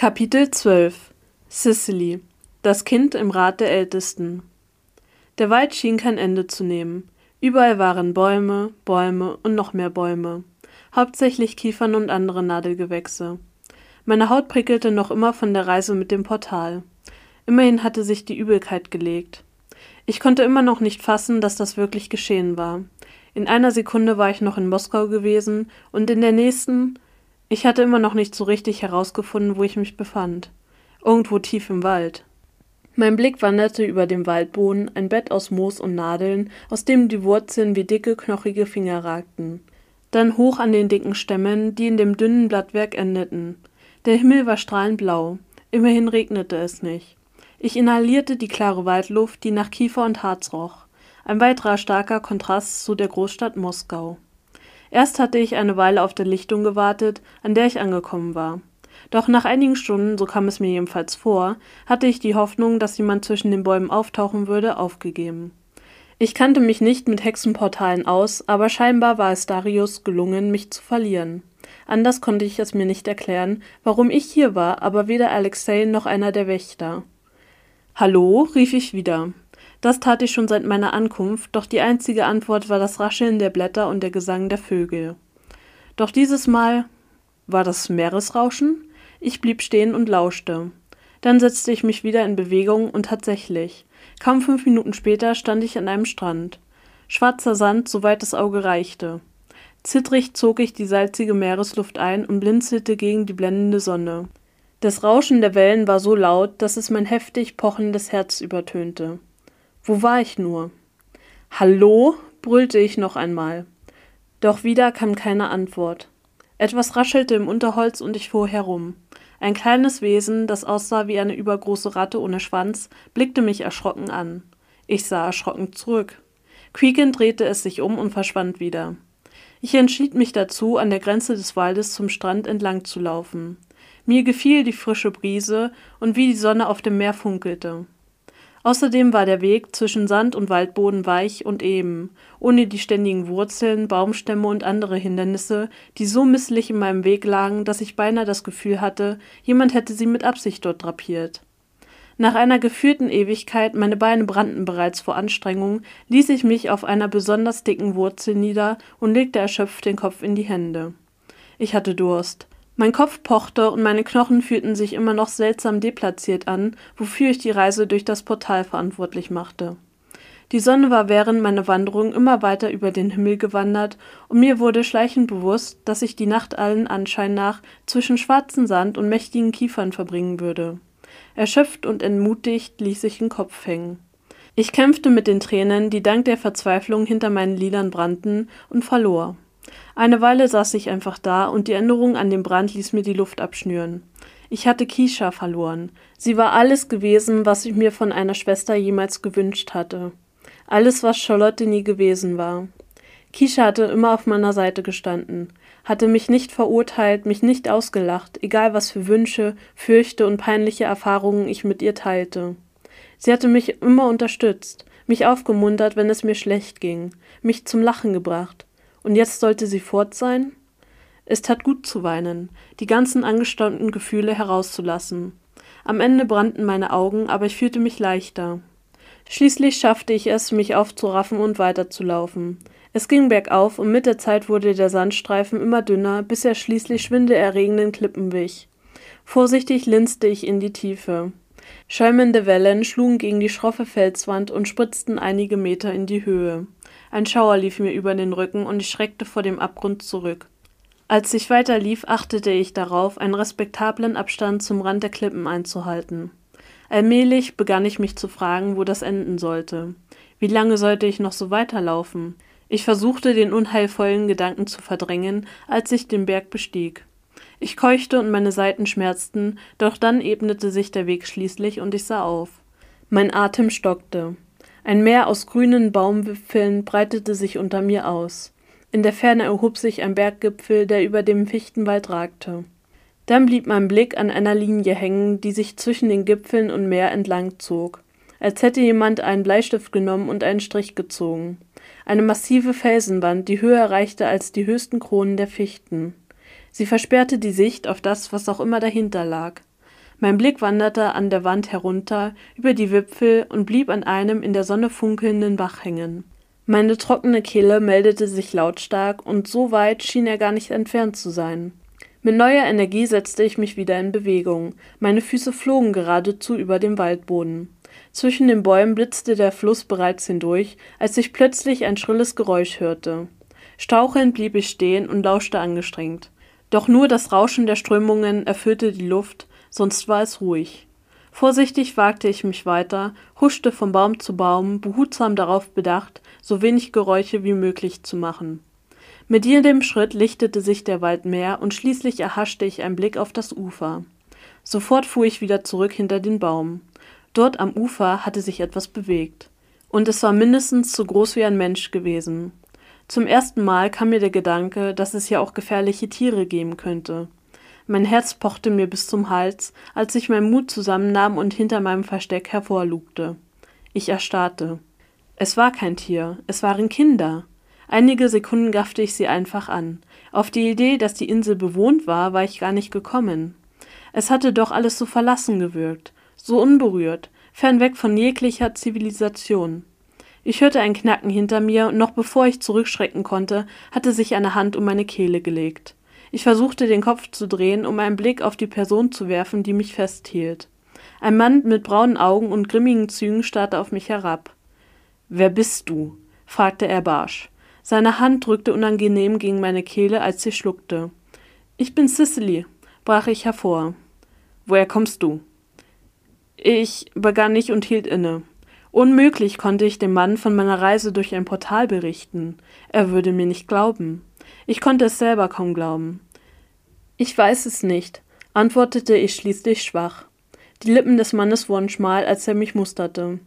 Kapitel 12 Cicely Das Kind im Rat der Ältesten Der Wald schien kein Ende zu nehmen. Überall waren Bäume, Bäume und noch mehr Bäume. Hauptsächlich Kiefern und andere Nadelgewächse. Meine Haut prickelte noch immer von der Reise mit dem Portal. Immerhin hatte sich die Übelkeit gelegt. Ich konnte immer noch nicht fassen, dass das wirklich geschehen war. In einer Sekunde war ich noch in Moskau gewesen und in der nächsten ich hatte immer noch nicht so richtig herausgefunden, wo ich mich befand. Irgendwo tief im Wald. Mein Blick wanderte über den Waldboden, ein Bett aus Moos und Nadeln, aus dem die Wurzeln wie dicke, knochige Finger ragten. Dann hoch an den dicken Stämmen, die in dem dünnen Blattwerk endeten. Der Himmel war strahlend blau. Immerhin regnete es nicht. Ich inhalierte die klare Waldluft, die nach Kiefer und Harz roch. Ein weiterer starker Kontrast zu der Großstadt Moskau. Erst hatte ich eine Weile auf der Lichtung gewartet, an der ich angekommen war. Doch nach einigen Stunden, so kam es mir jedenfalls vor, hatte ich die Hoffnung, dass jemand zwischen den Bäumen auftauchen würde, aufgegeben. Ich kannte mich nicht mit Hexenportalen aus, aber scheinbar war es Darius gelungen, mich zu verlieren. Anders konnte ich es mir nicht erklären, warum ich hier war, aber weder Alexei noch einer der Wächter. Hallo, rief ich wieder. Das tat ich schon seit meiner Ankunft, doch die einzige Antwort war das Rascheln der Blätter und der Gesang der Vögel. Doch dieses Mal war das Meeresrauschen? Ich blieb stehen und lauschte. Dann setzte ich mich wieder in Bewegung und tatsächlich. Kaum fünf Minuten später stand ich an einem Strand. Schwarzer Sand, soweit das Auge reichte. Zittrig zog ich die salzige Meeresluft ein und blinzelte gegen die blendende Sonne. Das Rauschen der Wellen war so laut, dass es mein heftig pochendes Herz übertönte. Wo war ich nur? Hallo? brüllte ich noch einmal. Doch wieder kam keine Antwort. Etwas raschelte im Unterholz und ich fuhr herum. Ein kleines Wesen, das aussah wie eine übergroße Ratte ohne Schwanz, blickte mich erschrocken an. Ich sah erschrocken zurück. Quiekend drehte es sich um und verschwand wieder. Ich entschied mich dazu, an der Grenze des Waldes zum Strand entlang zu laufen. Mir gefiel die frische Brise und wie die Sonne auf dem Meer funkelte. Außerdem war der Weg zwischen Sand und Waldboden weich und eben, ohne die ständigen Wurzeln, Baumstämme und andere Hindernisse, die so misslich in meinem Weg lagen, dass ich beinahe das Gefühl hatte, jemand hätte sie mit Absicht dort drapiert. Nach einer geführten Ewigkeit, meine Beine brannten bereits vor Anstrengung, ließ ich mich auf einer besonders dicken Wurzel nieder und legte erschöpft den Kopf in die Hände. Ich hatte Durst. Mein Kopf pochte und meine Knochen fühlten sich immer noch seltsam deplatziert an, wofür ich die Reise durch das Portal verantwortlich machte. Die Sonne war während meiner Wanderung immer weiter über den Himmel gewandert, und mir wurde schleichend bewusst, dass ich die Nacht allen Anschein nach zwischen schwarzem Sand und mächtigen Kiefern verbringen würde. Erschöpft und entmutigt ließ ich den Kopf hängen. Ich kämpfte mit den Tränen, die dank der Verzweiflung hinter meinen Lidern brannten, und verlor. Eine Weile saß ich einfach da und die Erinnerung an den Brand ließ mir die Luft abschnüren. Ich hatte Kisha verloren. Sie war alles gewesen, was ich mir von einer Schwester jemals gewünscht hatte. Alles, was Charlotte nie gewesen war. Kisha hatte immer auf meiner Seite gestanden, hatte mich nicht verurteilt, mich nicht ausgelacht, egal was für Wünsche, Fürchte und peinliche Erfahrungen ich mit ihr teilte. Sie hatte mich immer unterstützt, mich aufgemuntert, wenn es mir schlecht ging, mich zum Lachen gebracht, und jetzt sollte sie fort sein? Es tat gut zu weinen, die ganzen angestaunten Gefühle herauszulassen. Am Ende brannten meine Augen, aber ich fühlte mich leichter. Schließlich schaffte ich es, mich aufzuraffen und weiterzulaufen. Es ging bergauf und mit der Zeit wurde der Sandstreifen immer dünner, bis er schließlich schwindelerregenden Klippen wich. Vorsichtig linste ich in die Tiefe. Schäumende Wellen schlugen gegen die schroffe Felswand und spritzten einige Meter in die Höhe. Ein Schauer lief mir über den Rücken und ich schreckte vor dem Abgrund zurück. Als ich weiterlief, achtete ich darauf, einen respektablen Abstand zum Rand der Klippen einzuhalten. Allmählich begann ich mich zu fragen, wo das enden sollte. Wie lange sollte ich noch so weiterlaufen? Ich versuchte, den unheilvollen Gedanken zu verdrängen, als ich den Berg bestieg. Ich keuchte und meine Seiten schmerzten, doch dann ebnete sich der Weg schließlich und ich sah auf. Mein Atem stockte. Ein Meer aus grünen Baumwipfeln breitete sich unter mir aus. In der Ferne erhob sich ein Berggipfel, der über dem Fichtenwald ragte. Dann blieb mein Blick an einer Linie hängen, die sich zwischen den Gipfeln und Meer entlang zog, als hätte jemand einen Bleistift genommen und einen Strich gezogen. Eine massive Felsenwand, die höher reichte als die höchsten Kronen der Fichten. Sie versperrte die Sicht auf das, was auch immer dahinter lag. Mein Blick wanderte an der Wand herunter, über die Wipfel und blieb an einem in der Sonne funkelnden Bach hängen. Meine trockene Kehle meldete sich lautstark, und so weit schien er gar nicht entfernt zu sein. Mit neuer Energie setzte ich mich wieder in Bewegung. Meine Füße flogen geradezu über dem Waldboden. Zwischen den Bäumen blitzte der Fluss bereits hindurch, als ich plötzlich ein schrilles Geräusch hörte. Stauchelnd blieb ich stehen und lauschte angestrengt. Doch nur das Rauschen der Strömungen erfüllte die Luft, sonst war es ruhig. Vorsichtig wagte ich mich weiter, huschte von Baum zu Baum, behutsam darauf bedacht, so wenig Geräusche wie möglich zu machen. Mit jedem Schritt lichtete sich der Wald mehr und schließlich erhaschte ich einen Blick auf das Ufer. Sofort fuhr ich wieder zurück hinter den Baum. Dort am Ufer hatte sich etwas bewegt. Und es war mindestens so groß wie ein Mensch gewesen. Zum ersten Mal kam mir der Gedanke, dass es ja auch gefährliche Tiere geben könnte. Mein Herz pochte mir bis zum Hals, als ich meinen Mut zusammennahm und hinter meinem Versteck hervorlugte. Ich erstarrte. Es war kein Tier, es waren Kinder. Einige Sekunden gaffte ich sie einfach an. Auf die Idee, dass die Insel bewohnt war, war ich gar nicht gekommen. Es hatte doch alles so verlassen gewirkt, so unberührt, fernweg von jeglicher Zivilisation. Ich hörte ein Knacken hinter mir, und noch bevor ich zurückschrecken konnte, hatte sich eine Hand um meine Kehle gelegt. Ich versuchte den Kopf zu drehen, um einen Blick auf die Person zu werfen, die mich festhielt. Ein Mann mit braunen Augen und grimmigen Zügen starrte auf mich herab. Wer bist du? fragte er barsch. Seine Hand drückte unangenehm gegen meine Kehle, als sie schluckte. Ich bin Cicely, brach ich hervor. Woher kommst du? Ich begann ich und hielt inne. Unmöglich konnte ich dem Mann von meiner Reise durch ein Portal berichten. Er würde mir nicht glauben. Ich konnte es selber kaum glauben. Ich weiß es nicht, antwortete ich schließlich schwach. Die Lippen des Mannes wurden schmal, als er mich musterte.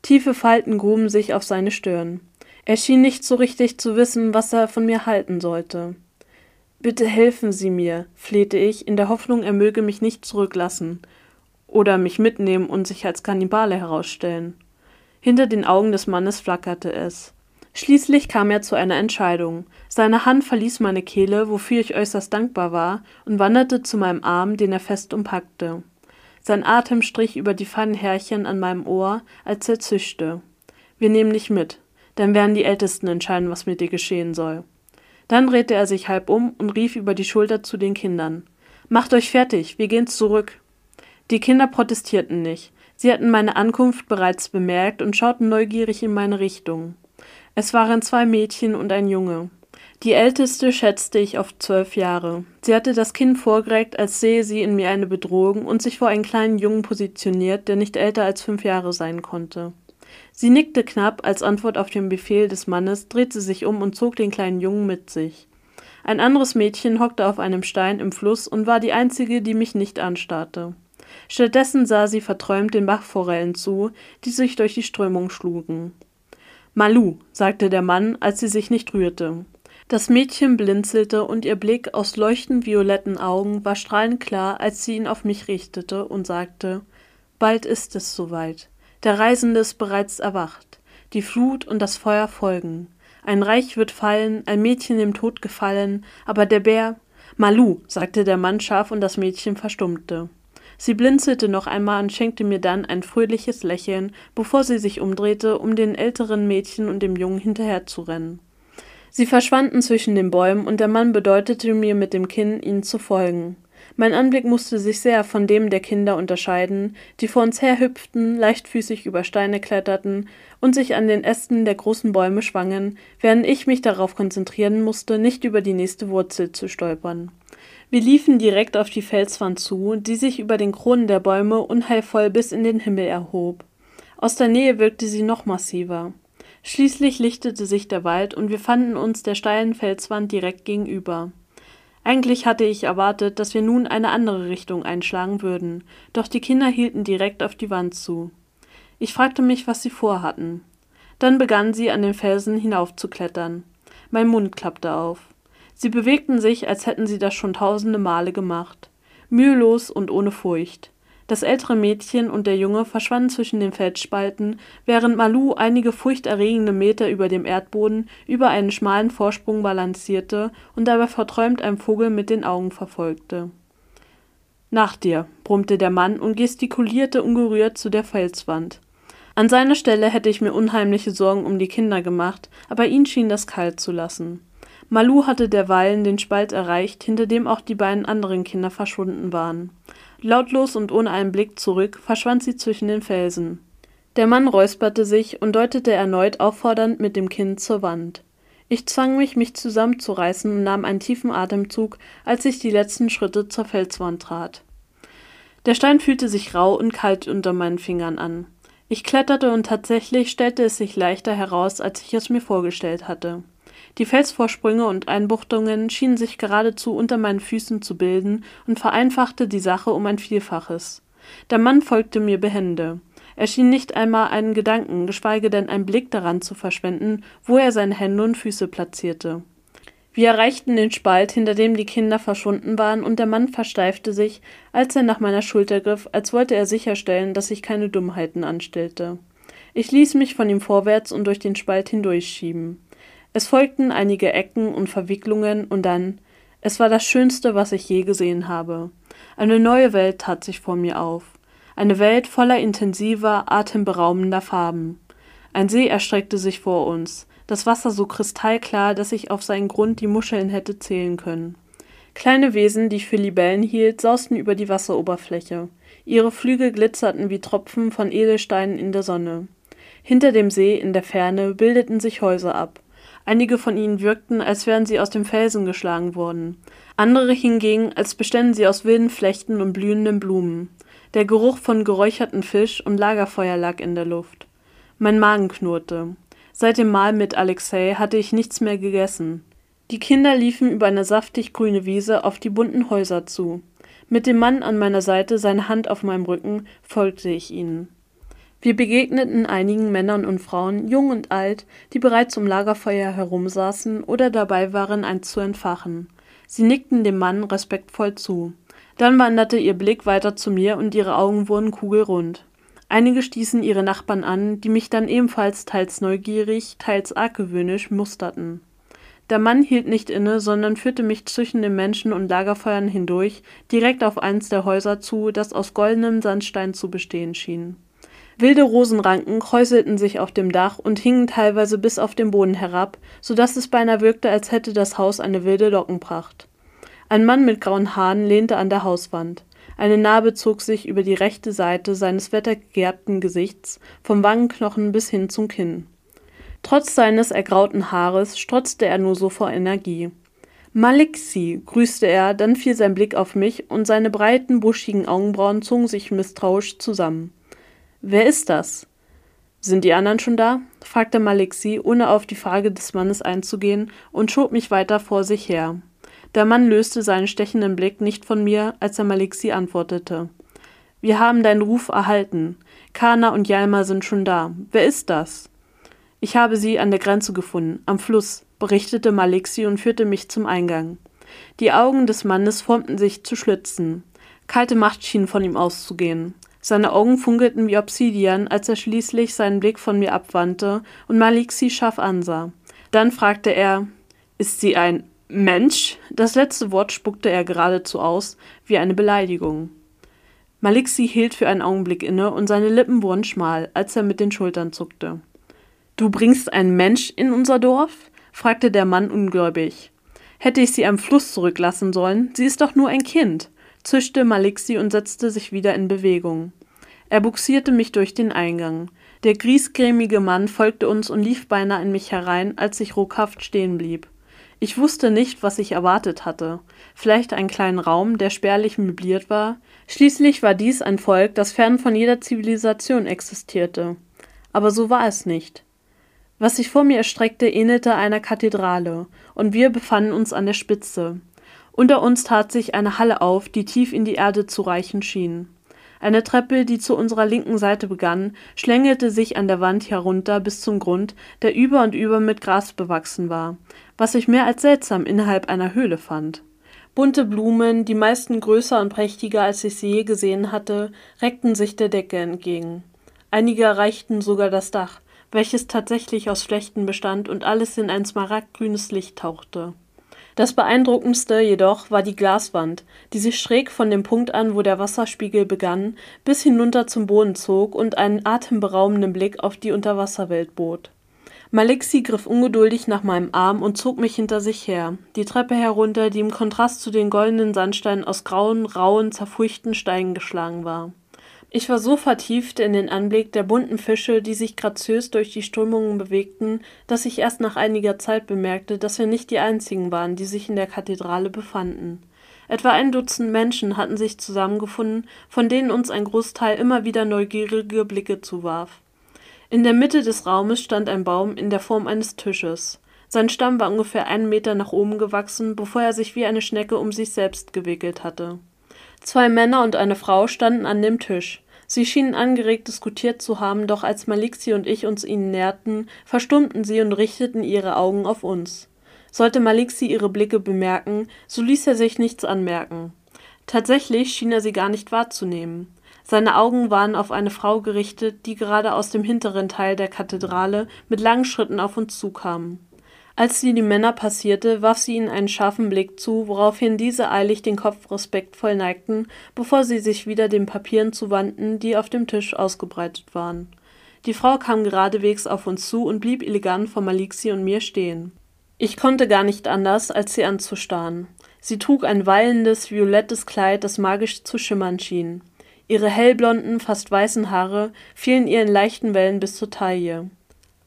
Tiefe Falten gruben sich auf seine Stirn. Er schien nicht so richtig zu wissen, was er von mir halten sollte. Bitte helfen Sie mir, flehte ich, in der Hoffnung, er möge mich nicht zurücklassen oder mich mitnehmen und sich als Kannibale herausstellen. Hinter den Augen des Mannes flackerte es. Schließlich kam er zu einer Entscheidung. Seine Hand verließ meine Kehle, wofür ich äußerst dankbar war, und wanderte zu meinem Arm, den er fest umpackte. Sein Atem strich über die feinen Härchen an meinem Ohr, als er zischte. Wir nehmen dich mit. Dann werden die Ältesten entscheiden, was mit dir geschehen soll. Dann drehte er sich halb um und rief über die Schulter zu den Kindern. Macht euch fertig, wir gehen zurück. Die Kinder protestierten nicht. Sie hatten meine Ankunft bereits bemerkt und schauten neugierig in meine Richtung. Es waren zwei Mädchen und ein Junge. Die älteste schätzte ich auf zwölf Jahre. Sie hatte das Kind vorgereckt, als sehe sie in mir eine Bedrohung und sich vor einen kleinen Jungen positioniert, der nicht älter als fünf Jahre sein konnte. Sie nickte knapp als Antwort auf den Befehl des Mannes, drehte sich um und zog den kleinen Jungen mit sich. Ein anderes Mädchen hockte auf einem Stein im Fluss und war die einzige, die mich nicht anstarrte. Stattdessen sah sie verträumt den Bachforellen zu, die sich durch die Strömung schlugen. Malu, sagte der Mann, als sie sich nicht rührte. Das Mädchen blinzelte und ihr Blick aus leuchtend violetten Augen war strahlend klar, als sie ihn auf mich richtete und sagte: Bald ist es soweit. Der Reisende ist bereits erwacht. Die Flut und das Feuer folgen. Ein Reich wird fallen, ein Mädchen dem Tod gefallen, aber der Bär. Malu, sagte der Mann scharf und das Mädchen verstummte. Sie blinzelte noch einmal und schenkte mir dann ein fröhliches Lächeln, bevor sie sich umdrehte, um den älteren Mädchen und dem Jungen hinterherzurennen. Sie verschwanden zwischen den Bäumen, und der Mann bedeutete mir mit dem Kinn, ihnen zu folgen. Mein Anblick musste sich sehr von dem der Kinder unterscheiden, die vor uns herhüpften, leichtfüßig über Steine kletterten und sich an den Ästen der großen Bäume schwangen, während ich mich darauf konzentrieren musste, nicht über die nächste Wurzel zu stolpern. Wir liefen direkt auf die Felswand zu, die sich über den Kronen der Bäume unheilvoll bis in den Himmel erhob. Aus der Nähe wirkte sie noch massiver. Schließlich lichtete sich der Wald und wir fanden uns der steilen Felswand direkt gegenüber. Eigentlich hatte ich erwartet, dass wir nun eine andere Richtung einschlagen würden, doch die Kinder hielten direkt auf die Wand zu. Ich fragte mich, was sie vorhatten. Dann begannen sie an den Felsen hinaufzuklettern. Mein Mund klappte auf. Sie bewegten sich, als hätten sie das schon tausende Male gemacht. Mühelos und ohne Furcht. Das ältere Mädchen und der Junge verschwanden zwischen den Felsspalten, während Malu einige furchterregende Meter über dem Erdboden über einen schmalen Vorsprung balancierte und dabei verträumt einen Vogel mit den Augen verfolgte. Nach dir, brummte der Mann und gestikulierte ungerührt zu der Felswand. An seiner Stelle hätte ich mir unheimliche Sorgen um die Kinder gemacht, aber ihn schien das kalt zu lassen. Malu hatte derweilen den Spalt erreicht, hinter dem auch die beiden anderen Kinder verschwunden waren. Lautlos und ohne einen Blick zurück verschwand sie zwischen den Felsen. Der Mann räusperte sich und deutete erneut auffordernd mit dem Kinn zur Wand. Ich zwang mich, mich zusammenzureißen und nahm einen tiefen Atemzug, als ich die letzten Schritte zur Felswand trat. Der Stein fühlte sich rau und kalt unter meinen Fingern an. Ich kletterte und tatsächlich stellte es sich leichter heraus, als ich es mir vorgestellt hatte. Die Felsvorsprünge und Einbuchtungen schienen sich geradezu unter meinen Füßen zu bilden und vereinfachte die Sache um ein Vielfaches. Der Mann folgte mir behende. Er schien nicht einmal einen Gedanken, geschweige denn einen Blick daran zu verschwenden, wo er seine Hände und Füße platzierte. Wir erreichten den Spalt, hinter dem die Kinder verschwunden waren, und der Mann versteifte sich, als er nach meiner Schulter griff, als wollte er sicherstellen, dass ich keine Dummheiten anstellte. Ich ließ mich von ihm vorwärts und durch den Spalt hindurchschieben. Es folgten einige Ecken und Verwicklungen und dann es war das Schönste, was ich je gesehen habe. Eine neue Welt tat sich vor mir auf. Eine Welt voller intensiver, atemberaubender Farben. Ein See erstreckte sich vor uns, das Wasser so kristallklar, dass ich auf seinen Grund die Muscheln hätte zählen können. Kleine Wesen, die ich für Libellen hielt, sausten über die Wasseroberfläche. Ihre Flügel glitzerten wie Tropfen von Edelsteinen in der Sonne. Hinter dem See in der Ferne bildeten sich Häuser ab. Einige von ihnen wirkten, als wären sie aus dem Felsen geschlagen worden. Andere hingegen, als beständen sie aus wilden Flechten und blühenden Blumen. Der Geruch von geräucherten Fisch und Lagerfeuer lag in der Luft. Mein Magen knurrte. Seit dem Mahl mit Alexei hatte ich nichts mehr gegessen. Die Kinder liefen über eine saftig grüne Wiese auf die bunten Häuser zu. Mit dem Mann an meiner Seite, seine Hand auf meinem Rücken, folgte ich ihnen. Wir begegneten einigen Männern und Frauen, jung und alt, die bereits um Lagerfeuer herumsaßen oder dabei waren, eins zu entfachen. Sie nickten dem Mann respektvoll zu. Dann wanderte ihr Blick weiter zu mir und ihre Augen wurden kugelrund. Einige stießen ihre Nachbarn an, die mich dann ebenfalls teils neugierig, teils argwöhnisch musterten. Der Mann hielt nicht inne, sondern führte mich zwischen den Menschen und Lagerfeuern hindurch, direkt auf eins der Häuser zu, das aus goldenem Sandstein zu bestehen schien. Wilde Rosenranken kräuselten sich auf dem Dach und hingen teilweise bis auf den Boden herab, so dass es beinahe wirkte, als hätte das Haus eine wilde Lockenpracht. Ein Mann mit grauen Haaren lehnte an der Hauswand. Eine Narbe zog sich über die rechte Seite seines wettergegerbten Gesichts, vom Wangenknochen bis hin zum Kinn. Trotz seines ergrauten Haares strotzte er nur so vor Energie. Maliksi, grüßte er, dann fiel sein Blick auf mich und seine breiten, buschigen Augenbrauen zogen sich misstrauisch zusammen. Wer ist das? Sind die anderen schon da? fragte Maliksi, ohne auf die Frage des Mannes einzugehen, und schob mich weiter vor sich her. Der Mann löste seinen stechenden Blick nicht von mir, als er Maliksi antwortete. Wir haben deinen Ruf erhalten. Kana und Jalma sind schon da. Wer ist das? Ich habe sie an der Grenze gefunden, am Fluss, berichtete Maliksi und führte mich zum Eingang. Die Augen des Mannes formten sich zu Schlitzen. Kalte Macht schien von ihm auszugehen. Seine Augen funkelten wie Obsidian, als er schließlich seinen Blick von mir abwandte und Maliksi scharf ansah. Dann fragte er: Ist sie ein Mensch, das letzte Wort spuckte er geradezu aus, wie eine Beleidigung. Maliksi hielt für einen Augenblick inne und seine Lippen wurden schmal, als er mit den Schultern zuckte. Du bringst einen Mensch in unser Dorf? fragte der Mann ungläubig. Hätte ich sie am Fluss zurücklassen sollen? Sie ist doch nur ein Kind, zischte Maliksi und setzte sich wieder in Bewegung. Er buxierte mich durch den Eingang. Der griesgrämige Mann folgte uns und lief beinahe in mich herein, als ich ruckhaft stehen blieb. Ich wusste nicht, was ich erwartet hatte. Vielleicht einen kleinen Raum, der spärlich möbliert war. Schließlich war dies ein Volk, das fern von jeder Zivilisation existierte. Aber so war es nicht. Was sich vor mir erstreckte, ähnelte einer Kathedrale, und wir befanden uns an der Spitze. Unter uns tat sich eine Halle auf, die tief in die Erde zu reichen schien. Eine Treppe, die zu unserer linken Seite begann, schlängelte sich an der Wand herunter bis zum Grund, der über und über mit Gras bewachsen war, was ich mehr als seltsam innerhalb einer Höhle fand. Bunte Blumen, die meisten größer und prächtiger als ich sie je gesehen hatte, reckten sich der Decke entgegen. Einige erreichten sogar das Dach, welches tatsächlich aus Flechten bestand und alles in ein smaragdgrünes Licht tauchte. Das beeindruckendste jedoch war die Glaswand, die sich schräg von dem Punkt an, wo der Wasserspiegel begann, bis hinunter zum Boden zog und einen atemberaubenden Blick auf die Unterwasserwelt bot. Malixi griff ungeduldig nach meinem Arm und zog mich hinter sich her, die Treppe herunter, die im Kontrast zu den goldenen Sandsteinen aus grauen, rauen, zerfurchten Steinen geschlagen war. Ich war so vertieft in den Anblick der bunten Fische, die sich graziös durch die Strömungen bewegten, dass ich erst nach einiger Zeit bemerkte, dass wir nicht die einzigen waren, die sich in der Kathedrale befanden. Etwa ein Dutzend Menschen hatten sich zusammengefunden, von denen uns ein Großteil immer wieder neugierige Blicke zuwarf. In der Mitte des Raumes stand ein Baum in der Form eines Tisches. Sein Stamm war ungefähr einen Meter nach oben gewachsen, bevor er sich wie eine Schnecke um sich selbst gewickelt hatte. Zwei Männer und eine Frau standen an dem Tisch. Sie schienen angeregt diskutiert zu haben, doch als Malixi und ich uns ihnen näherten, verstummten sie und richteten ihre Augen auf uns. Sollte Malixi ihre Blicke bemerken, so ließ er sich nichts anmerken. Tatsächlich schien er sie gar nicht wahrzunehmen. Seine Augen waren auf eine Frau gerichtet, die gerade aus dem hinteren Teil der Kathedrale mit langen Schritten auf uns zukam. Als sie die Männer passierte, warf sie ihnen einen scharfen Blick zu, woraufhin diese eilig den Kopf respektvoll neigten, bevor sie sich wieder den Papieren zuwandten, die auf dem Tisch ausgebreitet waren. Die Frau kam geradewegs auf uns zu und blieb elegant vor Malixi und mir stehen. Ich konnte gar nicht anders, als sie anzustarren. Sie trug ein wallendes, violettes Kleid, das magisch zu schimmern schien. Ihre hellblonden, fast weißen Haare fielen ihr in leichten Wellen bis zur Taille.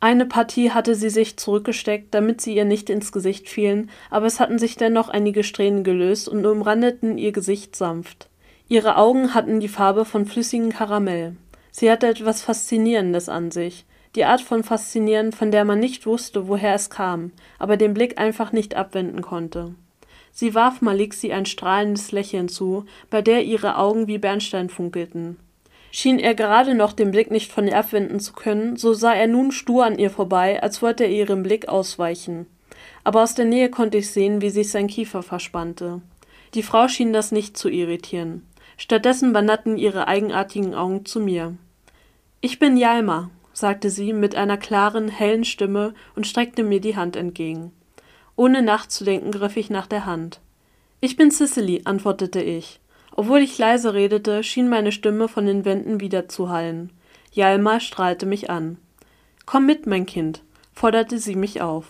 Eine Partie hatte sie sich zurückgesteckt, damit sie ihr nicht ins Gesicht fielen, aber es hatten sich dennoch einige Strähnen gelöst und umrandeten ihr Gesicht sanft. Ihre Augen hatten die Farbe von flüssigem Karamell. Sie hatte etwas Faszinierendes an sich, die Art von Faszinieren, von der man nicht wusste, woher es kam, aber den Blick einfach nicht abwenden konnte. Sie warf Malixi ein strahlendes Lächeln zu, bei der ihre Augen wie Bernstein funkelten. Schien er gerade noch den Blick nicht von ihr abwenden zu können, so sah er nun stur an ihr vorbei, als wollte er ihrem Blick ausweichen. Aber aus der Nähe konnte ich sehen, wie sich sein Kiefer verspannte. Die Frau schien das nicht zu irritieren. Stattdessen wanderten ihre eigenartigen Augen zu mir. Ich bin Jalma, sagte sie mit einer klaren, hellen Stimme und streckte mir die Hand entgegen. Ohne nachzudenken griff ich nach der Hand. Ich bin Cicely, antwortete ich. Obwohl ich leise redete, schien meine Stimme von den Wänden wiederzuhallen. Jalma strahlte mich an. Komm mit, mein Kind, forderte sie mich auf.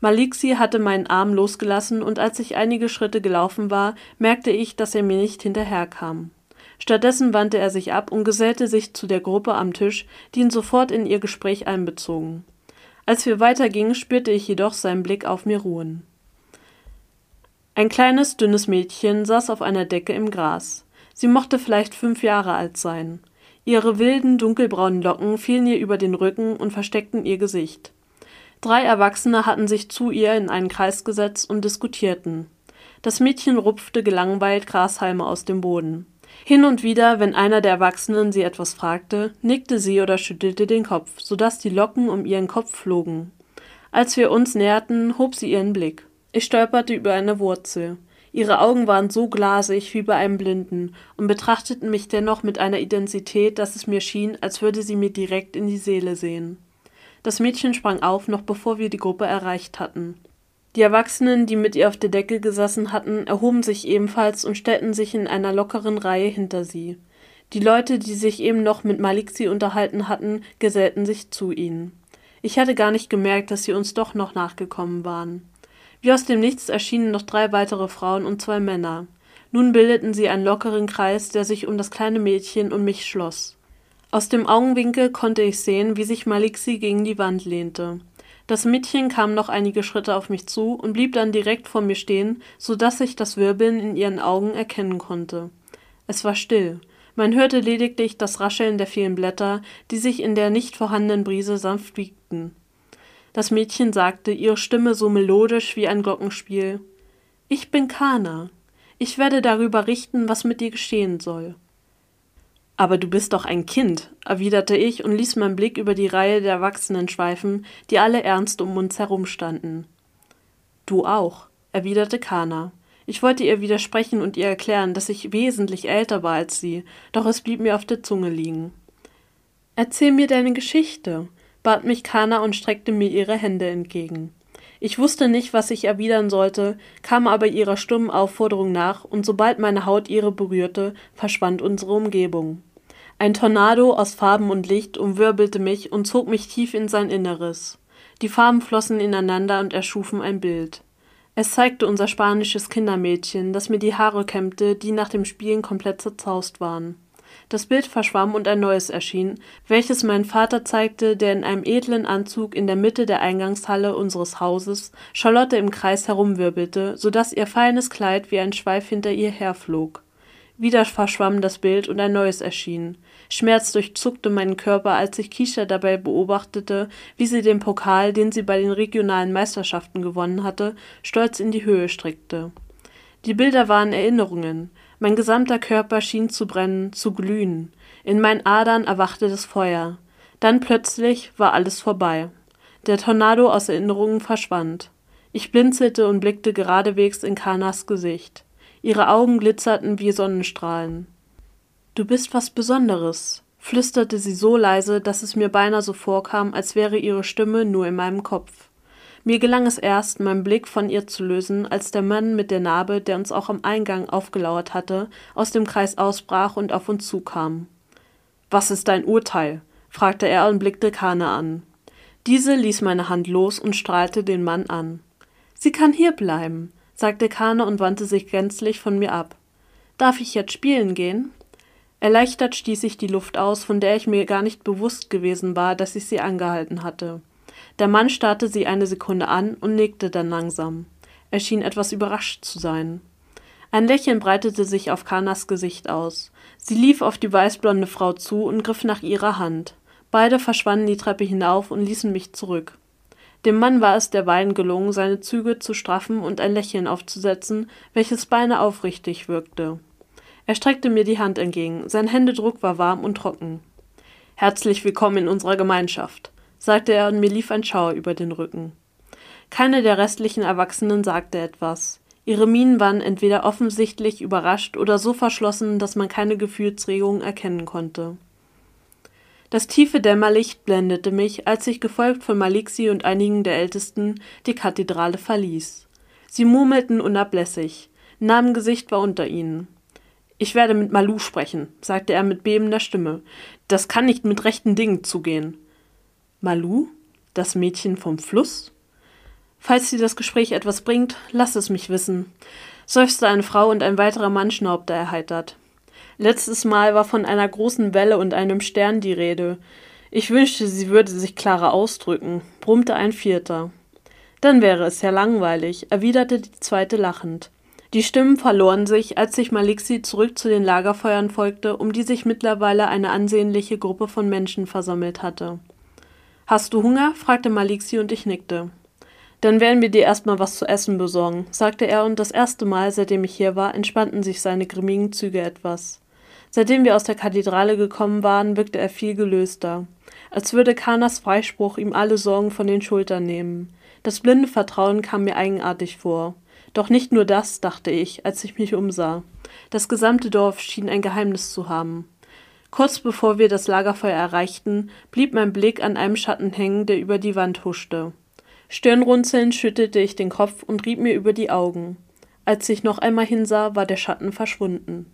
Maliksi hatte meinen Arm losgelassen, und als ich einige Schritte gelaufen war, merkte ich, dass er mir nicht hinterherkam. Stattdessen wandte er sich ab und gesellte sich zu der Gruppe am Tisch, die ihn sofort in ihr Gespräch einbezogen. Als wir weitergingen, spürte ich jedoch seinen Blick auf mir ruhen. Ein kleines, dünnes Mädchen saß auf einer Decke im Gras. Sie mochte vielleicht fünf Jahre alt sein. Ihre wilden, dunkelbraunen Locken fielen ihr über den Rücken und versteckten ihr Gesicht. Drei Erwachsene hatten sich zu ihr in einen Kreis gesetzt und diskutierten. Das Mädchen rupfte gelangweilt Grashalme aus dem Boden. Hin und wieder, wenn einer der Erwachsenen sie etwas fragte, nickte sie oder schüttelte den Kopf, so dass die Locken um ihren Kopf flogen. Als wir uns näherten, hob sie ihren Blick. Ich stolperte über eine Wurzel. Ihre Augen waren so glasig wie bei einem Blinden und betrachteten mich dennoch mit einer Intensität, dass es mir schien, als würde sie mir direkt in die Seele sehen. Das Mädchen sprang auf, noch bevor wir die Gruppe erreicht hatten. Die Erwachsenen, die mit ihr auf der Decke gesessen hatten, erhoben sich ebenfalls und stellten sich in einer lockeren Reihe hinter sie. Die Leute, die sich eben noch mit Maliksi unterhalten hatten, gesellten sich zu ihnen. Ich hatte gar nicht gemerkt, dass sie uns doch noch nachgekommen waren. Wie aus dem Nichts erschienen noch drei weitere Frauen und zwei Männer. Nun bildeten sie einen lockeren Kreis, der sich um das kleine Mädchen und mich schloss. Aus dem Augenwinkel konnte ich sehen, wie sich Maliksi gegen die Wand lehnte. Das Mädchen kam noch einige Schritte auf mich zu und blieb dann direkt vor mir stehen, so dass ich das Wirbeln in ihren Augen erkennen konnte. Es war still. Man hörte lediglich das Rascheln der vielen Blätter, die sich in der nicht vorhandenen Brise sanft wiegten. Das Mädchen sagte, ihre Stimme so melodisch wie ein Glockenspiel Ich bin Kana. Ich werde darüber richten, was mit dir geschehen soll. Aber du bist doch ein Kind, erwiderte ich und ließ meinen Blick über die Reihe der Erwachsenen schweifen, die alle ernst um uns herumstanden. Du auch, erwiderte Kana. Ich wollte ihr widersprechen und ihr erklären, dass ich wesentlich älter war als sie, doch es blieb mir auf der Zunge liegen. Erzähl mir deine Geschichte, bat mich Kana und streckte mir ihre Hände entgegen. Ich wusste nicht, was ich erwidern sollte, kam aber ihrer stummen Aufforderung nach, und sobald meine Haut ihre berührte, verschwand unsere Umgebung. Ein Tornado aus Farben und Licht umwirbelte mich und zog mich tief in sein Inneres. Die Farben flossen ineinander und erschufen ein Bild. Es zeigte unser spanisches Kindermädchen, das mir die Haare kämmte, die nach dem Spielen komplett zerzaust waren. Das Bild verschwamm und ein neues erschien, welches mein Vater zeigte, der in einem edlen Anzug in der Mitte der Eingangshalle unseres Hauses Charlotte im Kreis herumwirbelte, so dass ihr feines Kleid wie ein Schweif hinter ihr herflog. Wieder verschwamm das Bild und ein neues erschien. Schmerz durchzuckte meinen Körper, als ich Kisha dabei beobachtete, wie sie den Pokal, den sie bei den regionalen Meisterschaften gewonnen hatte, stolz in die Höhe streckte. Die Bilder waren Erinnerungen, mein gesamter Körper schien zu brennen, zu glühen. In meinen Adern erwachte das Feuer. Dann plötzlich war alles vorbei. Der Tornado aus Erinnerungen verschwand. Ich blinzelte und blickte geradewegs in Kanas Gesicht. Ihre Augen glitzerten wie Sonnenstrahlen. Du bist was Besonderes, flüsterte sie so leise, dass es mir beinahe so vorkam, als wäre ihre Stimme nur in meinem Kopf. Mir gelang es erst, meinen Blick von ihr zu lösen, als der Mann mit der Narbe, der uns auch am Eingang aufgelauert hatte, aus dem Kreis ausbrach und auf uns zukam. Was ist dein Urteil? fragte er und blickte Kane an. Diese ließ meine Hand los und strahlte den Mann an. Sie kann hier bleiben, sagte Kane und wandte sich gänzlich von mir ab. Darf ich jetzt spielen gehen? Erleichtert stieß ich die Luft aus, von der ich mir gar nicht bewusst gewesen war, dass ich sie angehalten hatte. Der Mann starrte sie eine Sekunde an und nickte dann langsam. Er schien etwas überrascht zu sein. Ein Lächeln breitete sich auf Kanas Gesicht aus. Sie lief auf die weißblonde Frau zu und griff nach ihrer Hand. Beide verschwanden die Treppe hinauf und ließen mich zurück. Dem Mann war es derweilen gelungen, seine Züge zu straffen und ein Lächeln aufzusetzen, welches beinahe aufrichtig wirkte. Er streckte mir die Hand entgegen, sein Händedruck war warm und trocken. Herzlich willkommen in unserer Gemeinschaft sagte er und mir lief ein Schauer über den Rücken. Keine der restlichen Erwachsenen sagte etwas. Ihre Mienen waren entweder offensichtlich überrascht oder so verschlossen, dass man keine Gefühlsregungen erkennen konnte. Das tiefe Dämmerlicht blendete mich, als ich gefolgt von Maliksi und einigen der Ältesten die Kathedrale verließ. Sie murmelten unablässig. Namengesicht war unter ihnen. Ich werde mit Malu sprechen, sagte er mit bebender Stimme. Das kann nicht mit rechten Dingen zugehen. Malu, das Mädchen vom Fluss? Falls dir das Gespräch etwas bringt, lass es mich wissen, seufzte eine Frau und ein weiterer Mann schnaubte erheitert. Letztes Mal war von einer großen Welle und einem Stern die Rede. Ich wünschte, sie würde sich klarer ausdrücken, brummte ein Vierter. Dann wäre es ja langweilig, erwiderte die zweite lachend. Die Stimmen verloren sich, als sich Maliksi zurück zu den Lagerfeuern folgte, um die sich mittlerweile eine ansehnliche Gruppe von Menschen versammelt hatte. Hast du Hunger? fragte Maliksi und ich nickte. Dann werden wir dir erstmal was zu essen besorgen, sagte er, und das erste Mal, seitdem ich hier war, entspannten sich seine grimmigen Züge etwas. Seitdem wir aus der Kathedrale gekommen waren, wirkte er viel gelöster, als würde Kanas Freispruch ihm alle Sorgen von den Schultern nehmen. Das blinde Vertrauen kam mir eigenartig vor. Doch nicht nur das, dachte ich, als ich mich umsah. Das gesamte Dorf schien ein Geheimnis zu haben. Kurz bevor wir das Lagerfeuer erreichten, blieb mein Blick an einem Schatten hängen, der über die Wand huschte. Stirnrunzelnd schüttelte ich den Kopf und rieb mir über die Augen. Als ich noch einmal hinsah, war der Schatten verschwunden.